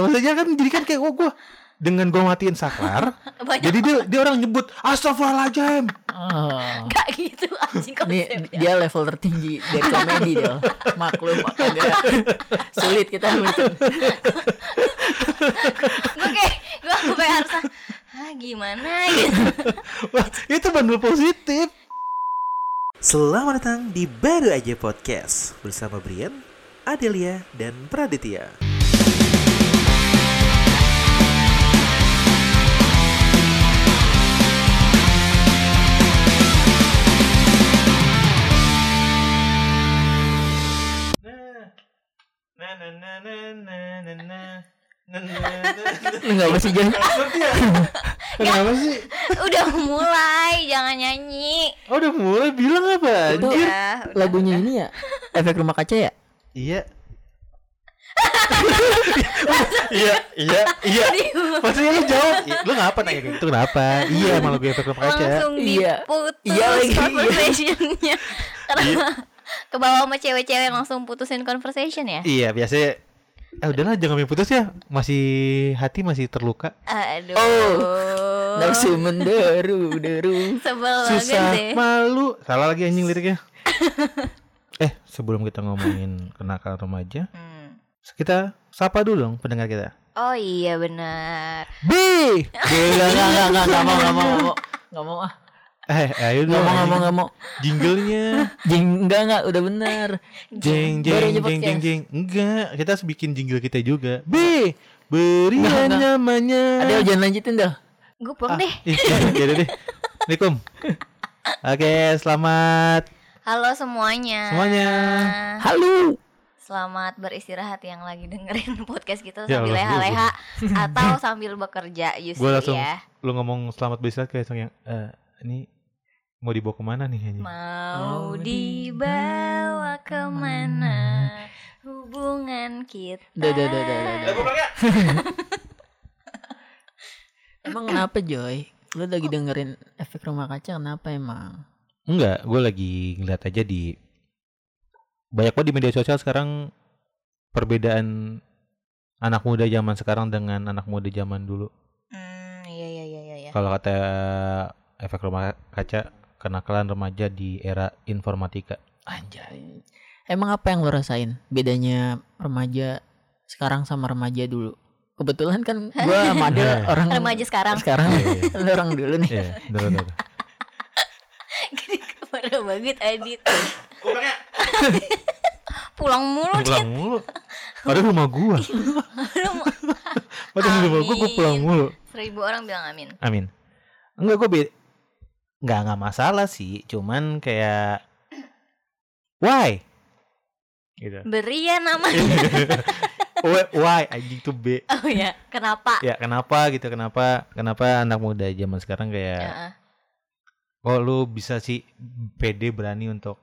maksudnya kan jadi kan kayak oh gue dengan gue matiin saklar Banyak jadi dia dia orang nyebut astagfirullahaladzim Oh. Gak gitu anjing Ini konsepnya. dia level tertinggi dari komedi dia. Maklum agak sulit kita. Gue kayak gue kayak harus ah gimana gitu. Wah, itu bandul positif Selamat datang di Baru Aja Podcast bersama Brian, Adelia, dan Praditya. Enggak apa sih Jan? Kenapa sih? Udah mulai jangan nyanyi. Oh udah mulai bilang apa? Itu Anjir. Udah. lagunya ini ya efek rumah kaca ya? Iya. iya, iya, iya. Maksudnya lu jawab, "I- lu ngapa nanya gitu kenapa? Iya, malah gue efek rumah kaca. Langsung Iya. diputus Iya lagi. conversationnya. Karena ke bawah sama cewek-cewek langsung putusin conversation ya. Iya, biasanya Ah udahlah jangan putus ya. Masih hati masih terluka. Aduh. Oh. Nafsu menderu deru. Sebel banget Susah deh. malu. Salah lagi anjing liriknya. eh, sebelum kita ngomongin kenakalan remaja, Hmm. kita sapa dulu dong pendengar kita. Oh iya benar. B. Enggak enggak enggak enggak enggak mau enggak mau enggak mau. Enggak mau ah. Eh, ayo Enggak dong. mau enggak mau. Jinglenya. Jing enggak enggak udah bener. Jeng jeng jeng jeng jeng. Enggak, kita harus bikin jingle kita juga. B. Beri Enggak, enggak. namanya. Ada jangan lanjutin dah. Gue pulang deh. Ih, ya udah deh. Assalamualaikum. Oke, selamat Halo semuanya. semuanya. Halo. Selamat beristirahat yang lagi dengerin podcast kita Ya sambil leha-leha atau sambil bekerja justru Gue langsung ya. lu ngomong selamat beristirahat kayak yang eh ini mau dibawa ke mana nih anjing? Mau dibawa ke mana hubungan kita? Udah udah udah udah. udah, udah. ya. Emang kenapa Joy? Lu lagi dengerin efek rumah kaca kenapa emang? Enggak, gue lagi ngeliat aja di banyak banget di media sosial sekarang perbedaan anak muda zaman sekarang dengan anak muda zaman dulu. Hmm, iya iya iya. iya. Kalau kata efek rumah kaca kenakalan remaja di era informatika. Anjay. Emang apa yang lo rasain bedanya remaja sekarang sama remaja dulu? Kebetulan kan gua sama Adel orang Remaja sekarang. sekarang Iya, iya. lu orang dulu nih. Iya, bener, bener. Parah banget Adit. Pulang mulu Pulang mulu. Padahal rumah gua. Lu mau- Padahal rumah gua, gua pulang Amin. mulu. Seribu orang bilang amin. Amin. Enggak gue be nggak nggak masalah sih, cuman kayak why? Gitu. Berian namanya. Why- why anjing tuh B. Oh ya, kenapa? Ya kenapa gitu? Kenapa kenapa anak muda zaman sekarang kayak Heeh. kok lu bisa sih pede berani untuk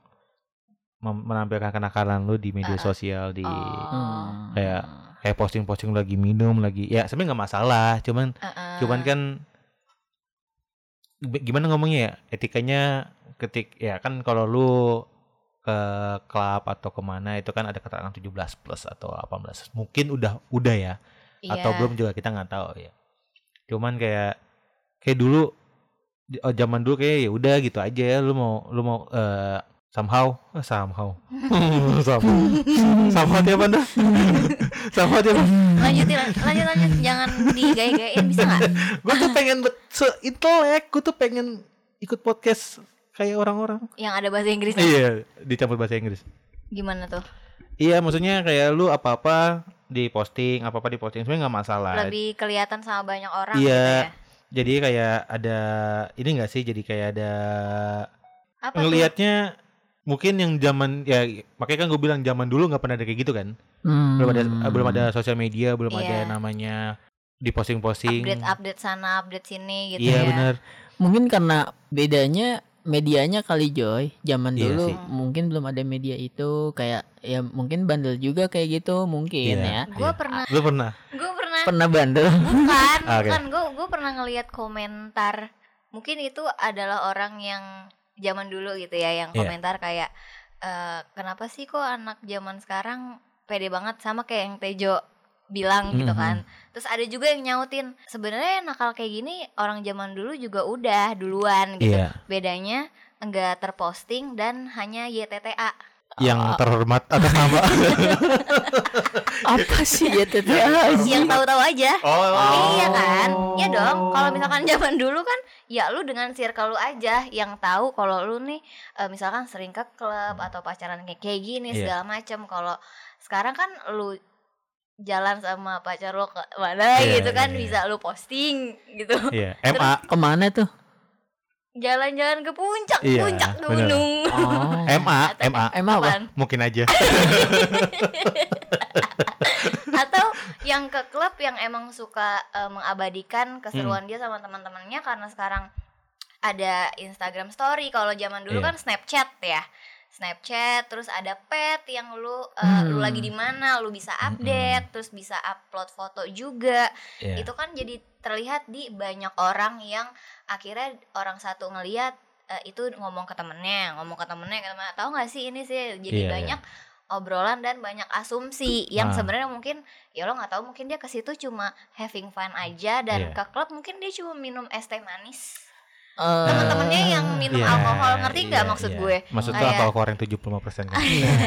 menampilkan kenakalan lu di media Uh-uh. sosial di Oh. Kayak kayak posting-posting lagi minum lagi. Ya sebenarnya nggak masalah, cuman Heeh. cuman kan gimana ngomongnya ya? Etikanya ketik ya kan kalau lu ke klub atau ke mana itu kan ada keterangan 17 plus atau 18 mungkin udah udah ya? Atau Iya. belum juga kita nggak tahu ya. Cuman kayak kayak dulu oh, zaman dulu kayak ya udah gitu aja ya lu mau lu mau eh, somehow eh, somehow. Somehow. Somehow tiap anda somehow tiap Lanjutin, lanjut, lanjut. Jangan digaya-gayain bisa nggak? gue tuh pengen bet- se-intelek gue tuh pengen ikut podcast kayak orang-orang Yang ada bahasa Inggris. iya dicampur bahasa Inggris Gimana tuh? iya maksudnya kayak lu apa-apa di posting apa-apa di posting sebenarnya nggak masalah Lebih kelihatan sama banyak orang Iya. gitu ya. jadi kayak ada ini enggak sih jadi kayak ada Apa ngelihatnya mungkin yang zaman ya makanya kan gue bilang zaman dulu nggak pernah ada kayak gitu kan Hmm. belum ada belum ada sosial media belum ada Iya. namanya di posting-posting update-update sana, update sini gitu iya ya. benar Mungkin karena bedanya medianya kali Joy. Zaman Iya dulu sih. mungkin belum ada media itu kayak ya mungkin bandel juga kayak gitu mungkin Iya. ya. Gue Iya. pernah, lu pernah gue pernah, Pernah bandel. bukan, Ah, Oke. bukan. Gue gue pernah ngelihat komentar. Mungkin itu adalah orang yang zaman dulu gitu ya, yang Iya. komentar kayak, eh, kenapa sih kok anak zaman sekarang pede banget sama kayak yang Tejo bilang gitu Mhm. kan. Terus ada juga yang nyautin sebenarnya nakal kayak gini orang zaman dulu juga udah duluan gitu. Iya. Bedanya enggak terposting dan hanya YTTA. Yang Ah. terhormat atas nama. Apa sih ya TTA? yang tahu-tahu aja. Oh. Iya kan? Iya dong. Kalau misalkan zaman dulu kan ya lu dengan circle lu aja yang tahu kalau lu nih eh, misalkan sering ke klub atau pacaran kayak kayak gini Iya. segala macam. Kalau sekarang kan lu jalan sama pacar lo ke mana Iya, gitu kan iya, iya. bisa lu posting gitu. Iya, MA. Ke mana tuh? Jalan-jalan ke puncak, Iya, puncak bener. gunung. Oh. MA, MA. Emang apa? Mungkin aja. atau yang ke klub yang emang suka eh, mengabadikan keseruan Hmm. dia sama teman-temannya karena sekarang ada Instagram Story kalau zaman dulu Iya. kan Snapchat ya Snapchat terus ada pet yang lu lu Hmm. lagi di mana lu bisa update terus bisa upload foto juga Iya. itu kan jadi terlihat di banyak orang yang akhirnya orang satu ngelihat eh, itu ngomong ke temennya ngomong ke temennya ke temennya tahu nggak sih ini sih jadi Iya, iya. banyak obrolan dan banyak asumsi yang Ah. sebenarnya mungkin ya lo nggak tahu mungkin dia ke situ cuma having fun aja dan Iya. ke klub mungkin dia cuma minum es teh manis Eh, teman-temannya yang minum Iya, alkohol ngerti nggak iya, maksud iya. gue Maksud Kayak- tuh alkohol yang 75% kan.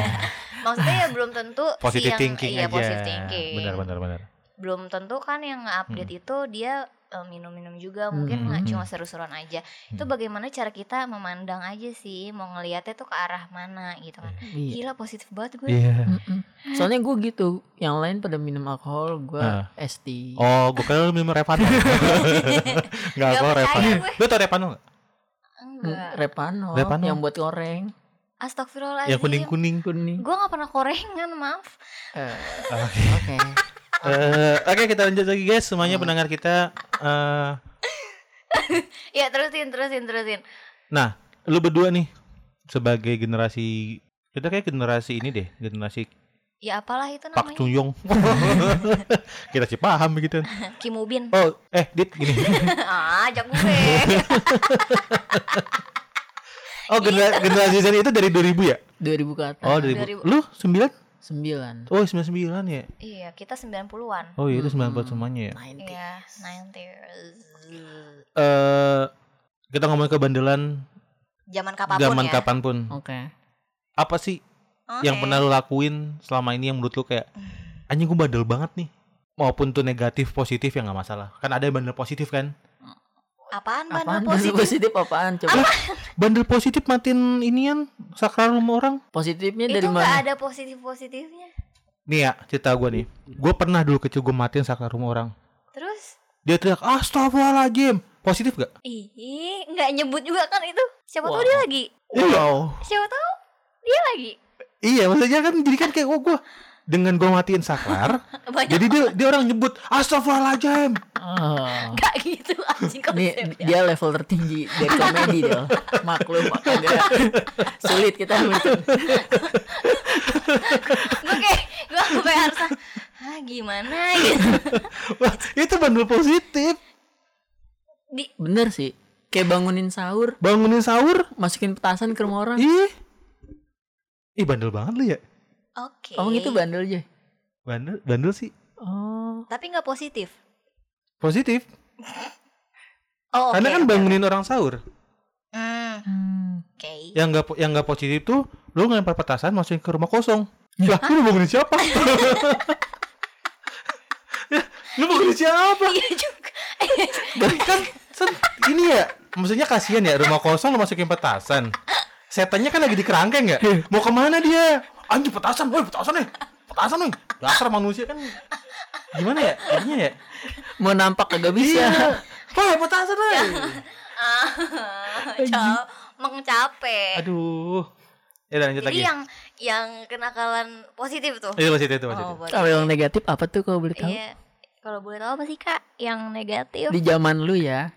maksudnya ya belum tentu si Positive yang thinking iya aja. positive thinking Benar benar benar. Belum tentu kan yang update Hmm. itu dia eh, minum-minum juga mungkin Hmm, nggak hmm, cuma hmm. seru-seruan aja itu Hmm. bagaimana cara kita memandang aja sih mau ngelihatnya tuh ke arah mana gitu kan Iya. gila positif banget gue Iya. Mm-mm. Soalnya gue gitu, yang lain pada minum alkohol, gue Ah. ST. Oh, gue kira lu minum Repano. Enggak, Nggak kok percaya Repano. gue. Lu tau Repano enggak? enggak Repano, Repano. yang buat goreng, astagfirullahaladzim Yang kuning-kuning. kuning. gue nggak pernah korengan maaf Eh, Oke. Oke. Eh, Oke, kita lanjut lagi guys. Semuanya Hmm. pendengar kita eh ya terusin terusin terusin Nah, lu berdua nih sebagai generasi kita kayak generasi ini deh, generasi ya apalah itu Pak namanya Chung Yong. kita sih paham begitu. Kim Ubin Oh, eh, Dit gini. ah ajak gue Oh, genera- generasi Z itu dari 2000 ya? 2000 ke atas. Oh, 2000. 2000. Lu 9? 9. Oh, 99 ya. iya kita 90-an Oh, iya itu Hmm. 90 semuanya ya. 90. iya 90s Eh kita ngomong kebandelan zaman kapan pun zaman ya kapan pun. Oke. Apa sih yang Oke. pernah lu lakuin selama ini yang menurut lu kayak anjing gue bandel banget nih. Maupun tuh negatif positif ya nggak masalah. Kan ada yang bandel positif kan. Apaan bandel Apaan positif positif? apaan? Coba Bandel positif matiin inian sakral rumah orang. positifnya itu dari nggak mana? ada positif positifnya Nih ya cerita gue nih. Gue pernah dulu kecil gue matiin sakral rumah orang. terus Dia teriak astagfirullahaladzim. Positif gak? ih nggak nyebut juga kan itu siapa tahu Wow. dia lagi Wow. siapa tahu dia lagi Iya maksudnya kan jadi kan kayak oh gue dengan gue matiin saklar jadi dia dia orang nyebut astagfirullahaladzim Oh. nggak gitu Ini dia level tertinggi dari komedi dia. Maklum agak sulit kita gue kayak gue sampai harus ah gimana gitu? Wah, itu bandel positif. Di Bener sih. Kayak bangunin sahur, bangunin sahur? Masukin petasan ke rumah orang. ih. Ih bandel banget lu ya. Oke. Kamu gitu bandel aja. bandel bandel sih. Oh. tapi nggak positif. Positif oh karena kan bangunin orang sahur. Hmm, Hmm. oke yang nggak yang nggak positif tuh lu ngelempar petasan masukin ke rumah kosong. Lah lu bangunin siapa? Ya, lu bangunin siapa? Iya juga. Kan sen- ini ya maksudnya kasihan ya rumah kosong lu masukin petasan. Setannya kan lagi di kerangkeng ya mau ke mana dia? Anjing petasan woi petasan nih. Petasan nih. Dasar manusia kan. Gimana ya jadinya ya? Mau nampak kagak bisa. iya woi petasan nih ah cap mengcape aduh ya udah lanjut jadi lagi yang yang kenakalan positif tuh itu masih itu masih oh. Kalau yang negatif apa tuh kalau boleh tahu? iya kalau boleh tahu apa sih kak yang negatif Di zaman lu ya.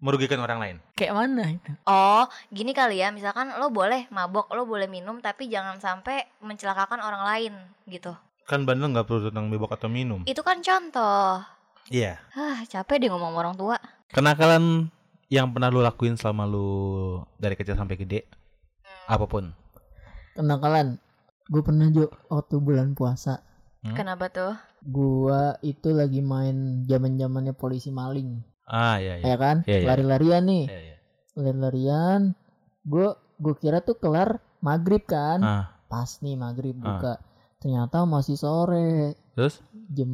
merugikan orang lain Kayak mana itu? Oh, gini kali ya, misalkan lo boleh mabok, lo boleh minum, tapi jangan sampai mencelakakan orang lain gitu. kan bandel nggak perlu tentang bebok atau minum Itu kan contoh. Iya Hah, capek deh ngomong sama orang tua. kenakalan yang pernah lu lakuin selama lu dari kecil sampai gede apa pun Kenakalan. Gue pernah Jo waktu bulan puasa Hmm? Kenapa tuh? Gua itu lagi main zaman-zamannya polisi maling. Ah iya iya. Ya kan? Iya, iya. Lari-larian nih. Iya, iya. Lari-larian. Gua gua kira tuh kelar maghrib kan. Ah, Pas nih maghrib Ah. buka. Ternyata masih sore. terus? Jam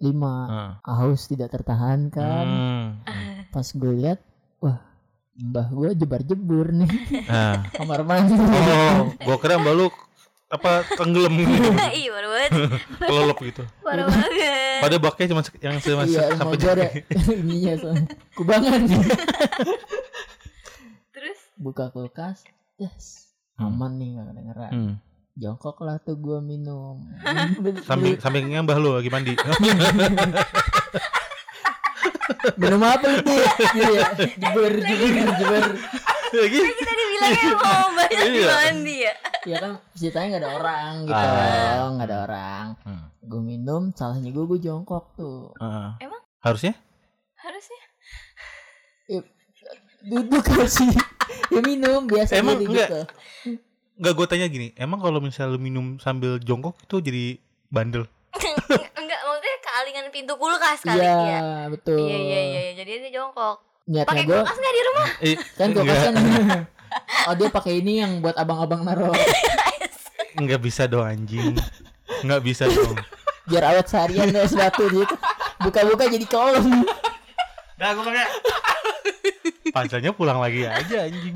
5. Ah. Haus tidak tertahankan. Hmm. Pas gue lihat, wah, mbah gue jebar-jebur nih Ah. kamar mandi. Oh, gua kira mbak lu apa tenggelam gitu. Iya baru banget. Kelelep gitu. Parah banget. Pada baknya cuma yang cuma iya, sampai gue ada ininya soalnya. Kubangan. Terus Buka kulkas, yes. Hmm. Aman nih gak kedengeran. Hmm. Jongkok lah tuh gue minum. Samping sampingnya mbah lu lagi mandi. minum apa itu? Iya, jebur, jebur, jebur. Lagi. kita dibilangnya mau banyak di Iya. mandi ya. Ya kan ceritanya gak ada orang gitu. Ah. Gak ada orang. Hmm. Gue minum, salahnya gue gue jongkok tuh. Ah. Emang? Harusnya? Harusnya. Duduk sih. Ya minum biasa Emang jadi enggak? Enggak gue tanya gini, emang kalau misalnya lu minum sambil jongkok itu jadi bandel? Enggak, maksudnya kealingan pintu kulkas kali Iya, ya. betul. Iya iya iya, iya. jadi dia jongkok. Niatnya Pakai kulkas nggak di rumah? Eh, kan kulkas kan oh dia pakai ini yang buat abang-abang naro enggak bisa dong anjing. Enggak bisa dong. biar awet seharian ya sebatu gitu buka-buka jadi kolom Nah, gue pakai. Pacarnya pulang lagi aja anjing.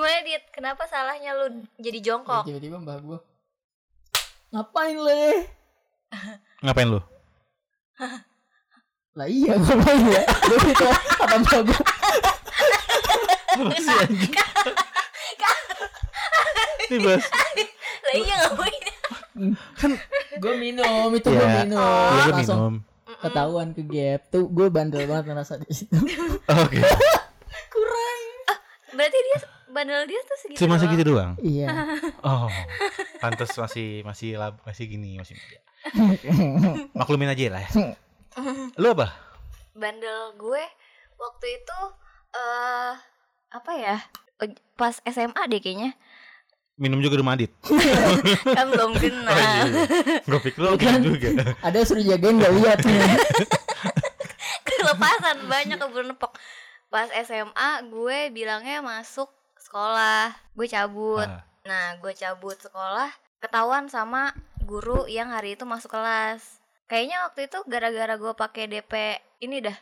Gimana dia? Kenapa salahnya lu jadi jongkok? tiba-tiba mbah gue ngapain le Ngapain lu? lah iya ngapain ya lu itu kata mbah gue anjing? Ini bahas Lah iya ngapain? gue minum itu gue Iya. minum Iya gue langsung minum. ketahuan ke gap tuh gue bandel banget ngerasa di situ Oke. Berarti dia bandel dia tuh segitu. Cuma doang. segitu doang. iya Oh. Pantes masih masih lab, masih gini, masih. Maklumin aja lah ya. Lu apa? Bandel gue waktu itu eh apa ya? Pas SMA deh kayaknya. Minum juga rumah Adit. Kan belum kenal. Oh iya. Gue pikir lu Bukan. minum juga. ada suruh jagain gak lihat Kelepasan banyak keburu nepok. Pas SMA gue bilangnya masuk sekolah. Gue cabut. Ah. Nah, gue cabut sekolah, ketahuan sama guru yang hari itu masuk kelas. Kayaknya waktu itu gara-gara gue pakai DP ini dah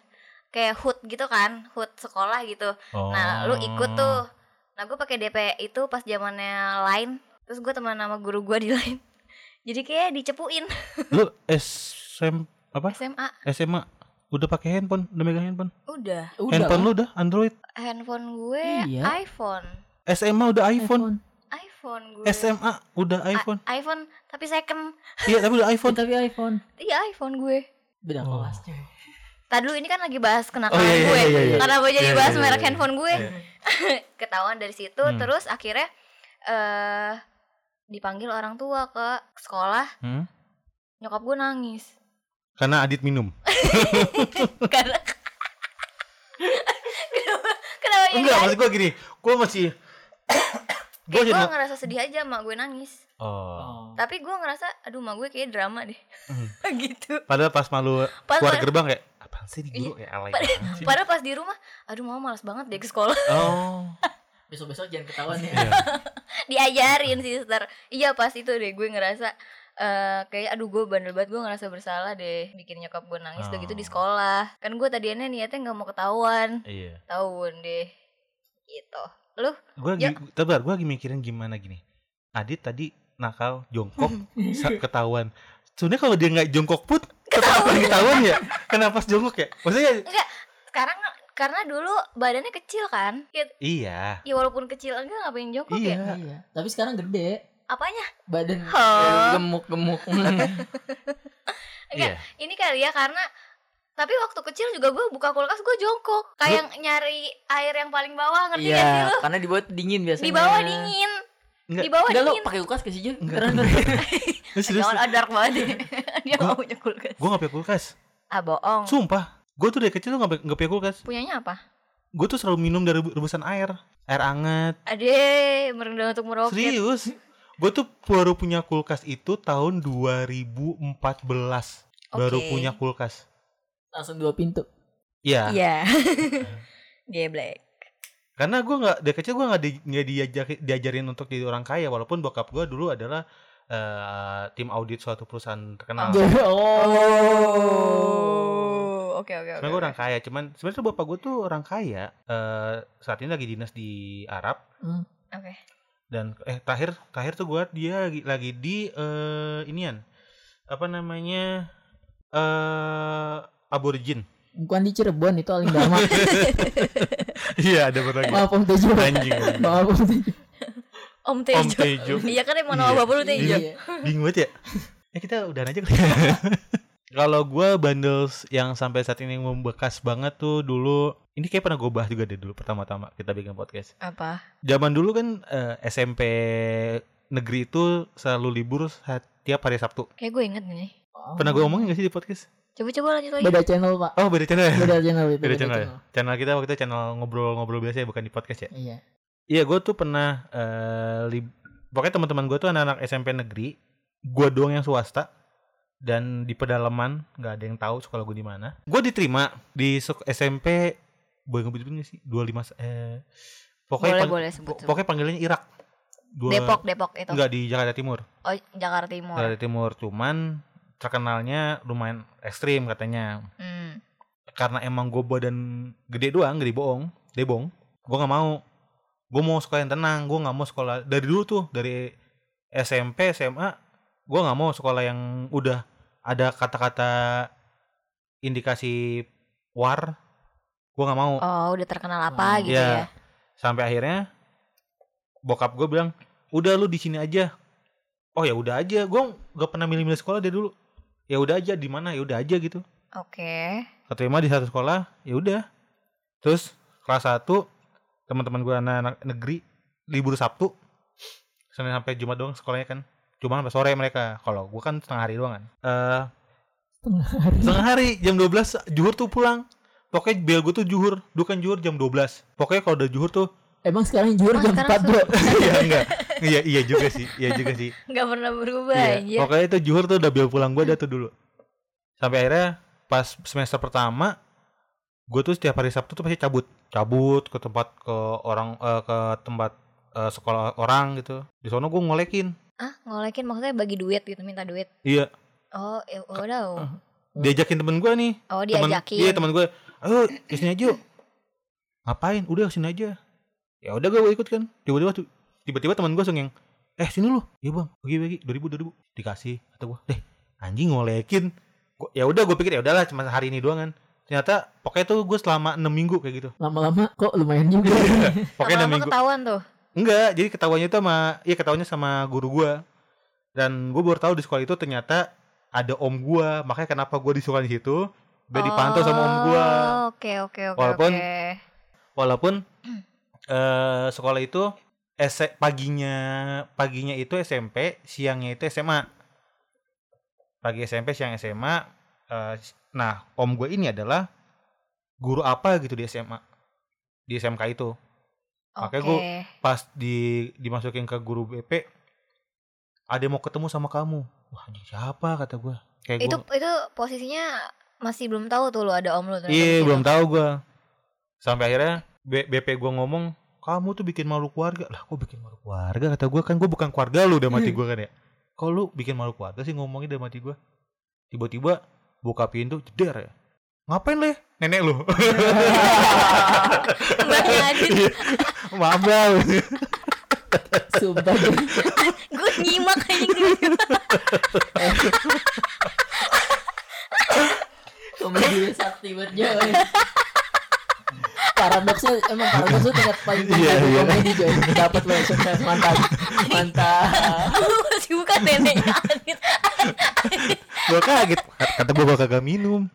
kayak hood gitu kan, hood sekolah gitu. Oh. Nah, lu ikut tuh. Nah, gue pakai DP itu pas zamannya lain. Terus gue teman sama guru gue di lain. Jadi kayak dicepuin Lu SM apa? SMA. SMA udah pakai handphone, udah megang handphone. Udah. handphone lu udah Android. Handphone gue Iya. iPhone. SMA udah iPhone. iPhone gue. SMA udah I- iPhone. iPhone tapi second. Iya, tapi udah iPhone. tapi iPhone Iya, iPhone gue. beda Oh. kelas cuy Tadi dulu ini kan lagi bahas kenakalan Oh, iya, iya, gue. iya, iya. Kenapa jadi Iya, bahas iya, merek iya. handphone gue? Iya. Ketahuan dari situ Hmm. terus akhirnya eh dipanggil orang tua ke sekolah. Hmm? Nyokap gue nangis. Karena Adit minum. Karena Kenapa kenapa Enggak, maksud gue gini. Gue masih gue gue jadi ngerasa sedih aja mak gue nangis. Oh. Tapi gue ngerasa aduh mak gue kayak drama deh. Hmm. gitu. Padahal pas malu Pas keluar padahal- gerbang kayak apaan sih di guru kayak alay Pad- banget sih. Padahal pas di rumah, aduh mama malas banget deh ke sekolah. Oh. besok-besok jangan ketahuan ya Iya. Diajarin sister. Iya pas itu deh gue ngerasa eh kayak aduh gue bandel banget gue ngerasa bersalah deh bikin nyokap gue nangis udah gitu di Oh. sekolah kan gue tadinya niatnya nggak mau ketahuan Iya. tahun deh gitu lu Gue Ya. lagi, tebar, gue lagi mikirin gimana gini. Adit tadi nakal, jongkok, ketahuan. Sebenarnya kalau dia nggak jongkok put, ketahuan ketahuan ya. Kenapa pas jongkok ya? Maksudnya sekarang karena dulu badannya kecil kan ya, iya. ya walaupun kecil enggak ngapain jongkok Iya. ya iya tapi sekarang gede apanya badan Oh. gemuk-gemuk Enggak. Iya. ini kali ya karena tapi waktu kecil juga gue buka kulkas gue jongkok kayak nyari air yang paling bawah ngerti gak sih iya lu karena di bawah dingin biasanya di bawah dingin Enggak. di bawah Enggak dingin pakai kulkas ke sini Enggak. jangan ada dark banget deh dia Gua- gak punya kulkas Gue gak punya kulkas. ah bohong Sumpah. Gue tuh dari kecil tuh gak, gak punya kulkas. punyanya apa Gue tuh selalu minum dari rebu- rebusan air. Air anget. Ade merendah untuk merauke Serius. Gue tuh baru punya kulkas itu tahun 2014 baru Oke. punya kulkas Langsung dua pintu. Iya Iya. Geblek. karena gue nggak dari kecil gue nggak di, nggak diajak- diajarin untuk jadi orang kaya walaupun bokap gue dulu adalah eh, tim audit suatu perusahaan terkenal Oh. Oke oke oke. Sebenarnya gue orang kaya, cuman sebenarnya tuh bapak gue tuh orang kaya. eh saat ini lagi dinas di Arab Hmm. Oke. Dan eh terakhir terakhir tuh gue dia lagi, lagi di eh inian apa namanya eh aborigin. Bukan di Cirebon itu Aling Dharma. Iya ada berlagi. Maaf Om Tejo. Anjing. Maaf Om Tejo. Om Om Tejo. Tejo. Iya kan emang nama bapak lu Tejo. Iya. Bingung banget ya. Ya kita udah aja kali. ya. Kalau gue bundles yang sampai saat ini membekas banget tuh dulu ini kayak pernah gue bahas juga deh dulu pertama-tama kita bikin podcast. Apa? Zaman dulu kan eh, SMP negeri itu selalu libur saat tiap hari Sabtu. Kayak gue inget nih. Pernah gue omongin gak sih di podcast? Coba-coba lanjut lagi. Beda channel Pak. Oh beda channel ya? Beda channel itu. Beda channel ya? Channel kita waktu itu channel ngobrol-ngobrol biasa ya bukan di podcast ya? Iya. Iya gue tuh pernah eh lib- Pokoknya teman-teman gue tuh anak-anak SMP negeri Gue doang yang swasta Dan di pedalaman nggak ada yang tahu sekolah gue di mana Gue diterima di sek- SMP Boleh ngebetutin gak sih? 25 eh Pokoknya, boleh pang- boleh sebut. pokoknya panggilannya Irak Dua- Depok Depok itu. Enggak di Jakarta Timur Oh Jakarta Timur. Jakarta Timur Cuman terkenalnya lumayan ekstrim katanya Hmm. karena emang gue badan gede doang gede bohong debong gue nggak mau gue mau sekolah yang tenang gue nggak mau sekolah dari dulu tuh dari SMP SMA gue nggak mau sekolah yang udah ada kata-kata indikasi war gue nggak mau. Oh udah terkenal apa Oh, gitu iya. ya? sampai akhirnya bokap gue bilang udah lu di sini aja. Oh ya udah aja. Gue gak pernah milih-milih sekolah dari dulu. Ya udah aja di mana? Ya udah aja gitu. Oke. keterima di satu sekolah ya udah. Terus kelas 1 teman-teman gue anak-anak negeri libur Sabtu. Senin sampai Jumat doang sekolahnya kan cuma sampai sore mereka. Kalau gue kan setengah hari doang kan. Eh Setengah hari. setengah hari jam 12 juhur tuh pulang. Pokoknya bel gue tuh juhur. Dulu kan juhur jam 12 pokoknya kalau udah juhur tuh Emang sekarang juhur Oh, jam 4 bro. iya enggak. Iya iya juga sih. Iya juga sih. Gak pernah berubah iya. anjir. pokoknya itu juhur tuh udah bel pulang gue dah tuh dulu. Sampai akhirnya pas semester pertama gue tuh setiap hari Sabtu tuh pasti cabut. Cabut ke tempat ke orang eh, ke tempat eh, sekolah orang gitu. Di sono gue ngolekin Ah ngolekin maksudnya bagi duit gitu minta duit. iya. Oh ya udah. diajakin temen gue nih. Oh temen, diajakin. iya temen gue ayo ke sini aja ngapain? Udah ke sini aja. Ya udah gue ikut kan. Tiba-tiba tuh tiba-tiba teman gue langsung yang eh sini lu. Iya bang. Bagi bagi dua ribu dua ribu. Dikasih kata gue deh anjing ngolekin. Ya udah gue pikir ya udahlah cuma hari ini doang kan. Ternyata pokoknya tuh gue selama enam minggu kayak gitu. Lama-lama kok lumayan juga. pokoknya enam Lama-lama minggu. ketahuan tuh. Enggak jadi ketawanya itu sama iya ketawanya sama guru gue dan gue baru tahu di sekolah itu ternyata ada om gue makanya kenapa gue disuruh di situ biar dipantau sama om gue Oh, Oke oke oke Walaupun- walaupun eh sekolah itu S paginya paginya itu SMP siangnya itu SMA pagi SMP siang SMA eh, nah om gue ini adalah guru apa gitu di SMA di SMK itu Makanya Oke. gua- pas di dimasukin ke guru BP ada yang mau ketemu sama kamu. Wah anjing siapa? Kata gue kayak Itu gue itu posisinya masih belum tahu tuh lu ada om lu ternyata iya belum tahu gue sampai akhirnya B- BP gue ngomong kamu tuh bikin malu keluarga. Lah kok bikin malu keluarga? Kata gue kan gue bukan keluarga lu udah mati gue kan ya. Kok lu bikin malu keluarga sih ngomongnya? Udah mati gue tiba-tiba buka pintu jeder ya ngapain leh nenek lu Mbaknya Adit. maaf bang Sumpah gue. Gue nyimak anjing Komedi sakti banget Joy. Paradoksnya emang paradoksnya tingkat paling tinggi Iya, dari iya. komedi Joy. Dapat lo sukses mantap. Mantap. masih bukan neneknya Adit. gue kaget kata gue gak kagak minum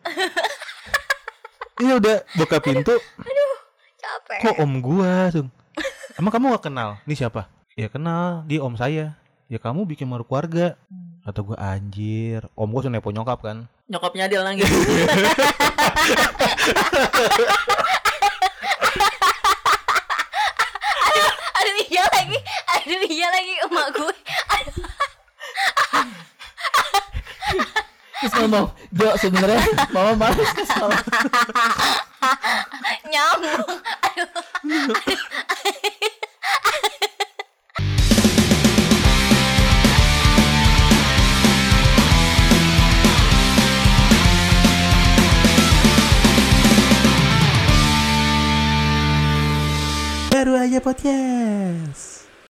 Iya udah buka pintu. Aduh, aduh capek. Kok om gua tuh? Emang kamu gak kenal? Ini siapa? Ya kenal, dia om saya. Ya kamu bikin maru keluarga. Atau gua anjir, om gua sudah nepo nyokap kan? Nyokapnya dia lagi. aduh, ada iya dia lagi, ada iya dia lagi emak gue. Terus ngomong, sebenarnya mama malas ke sekolah nyambung. Aduh. Baru aja podcast.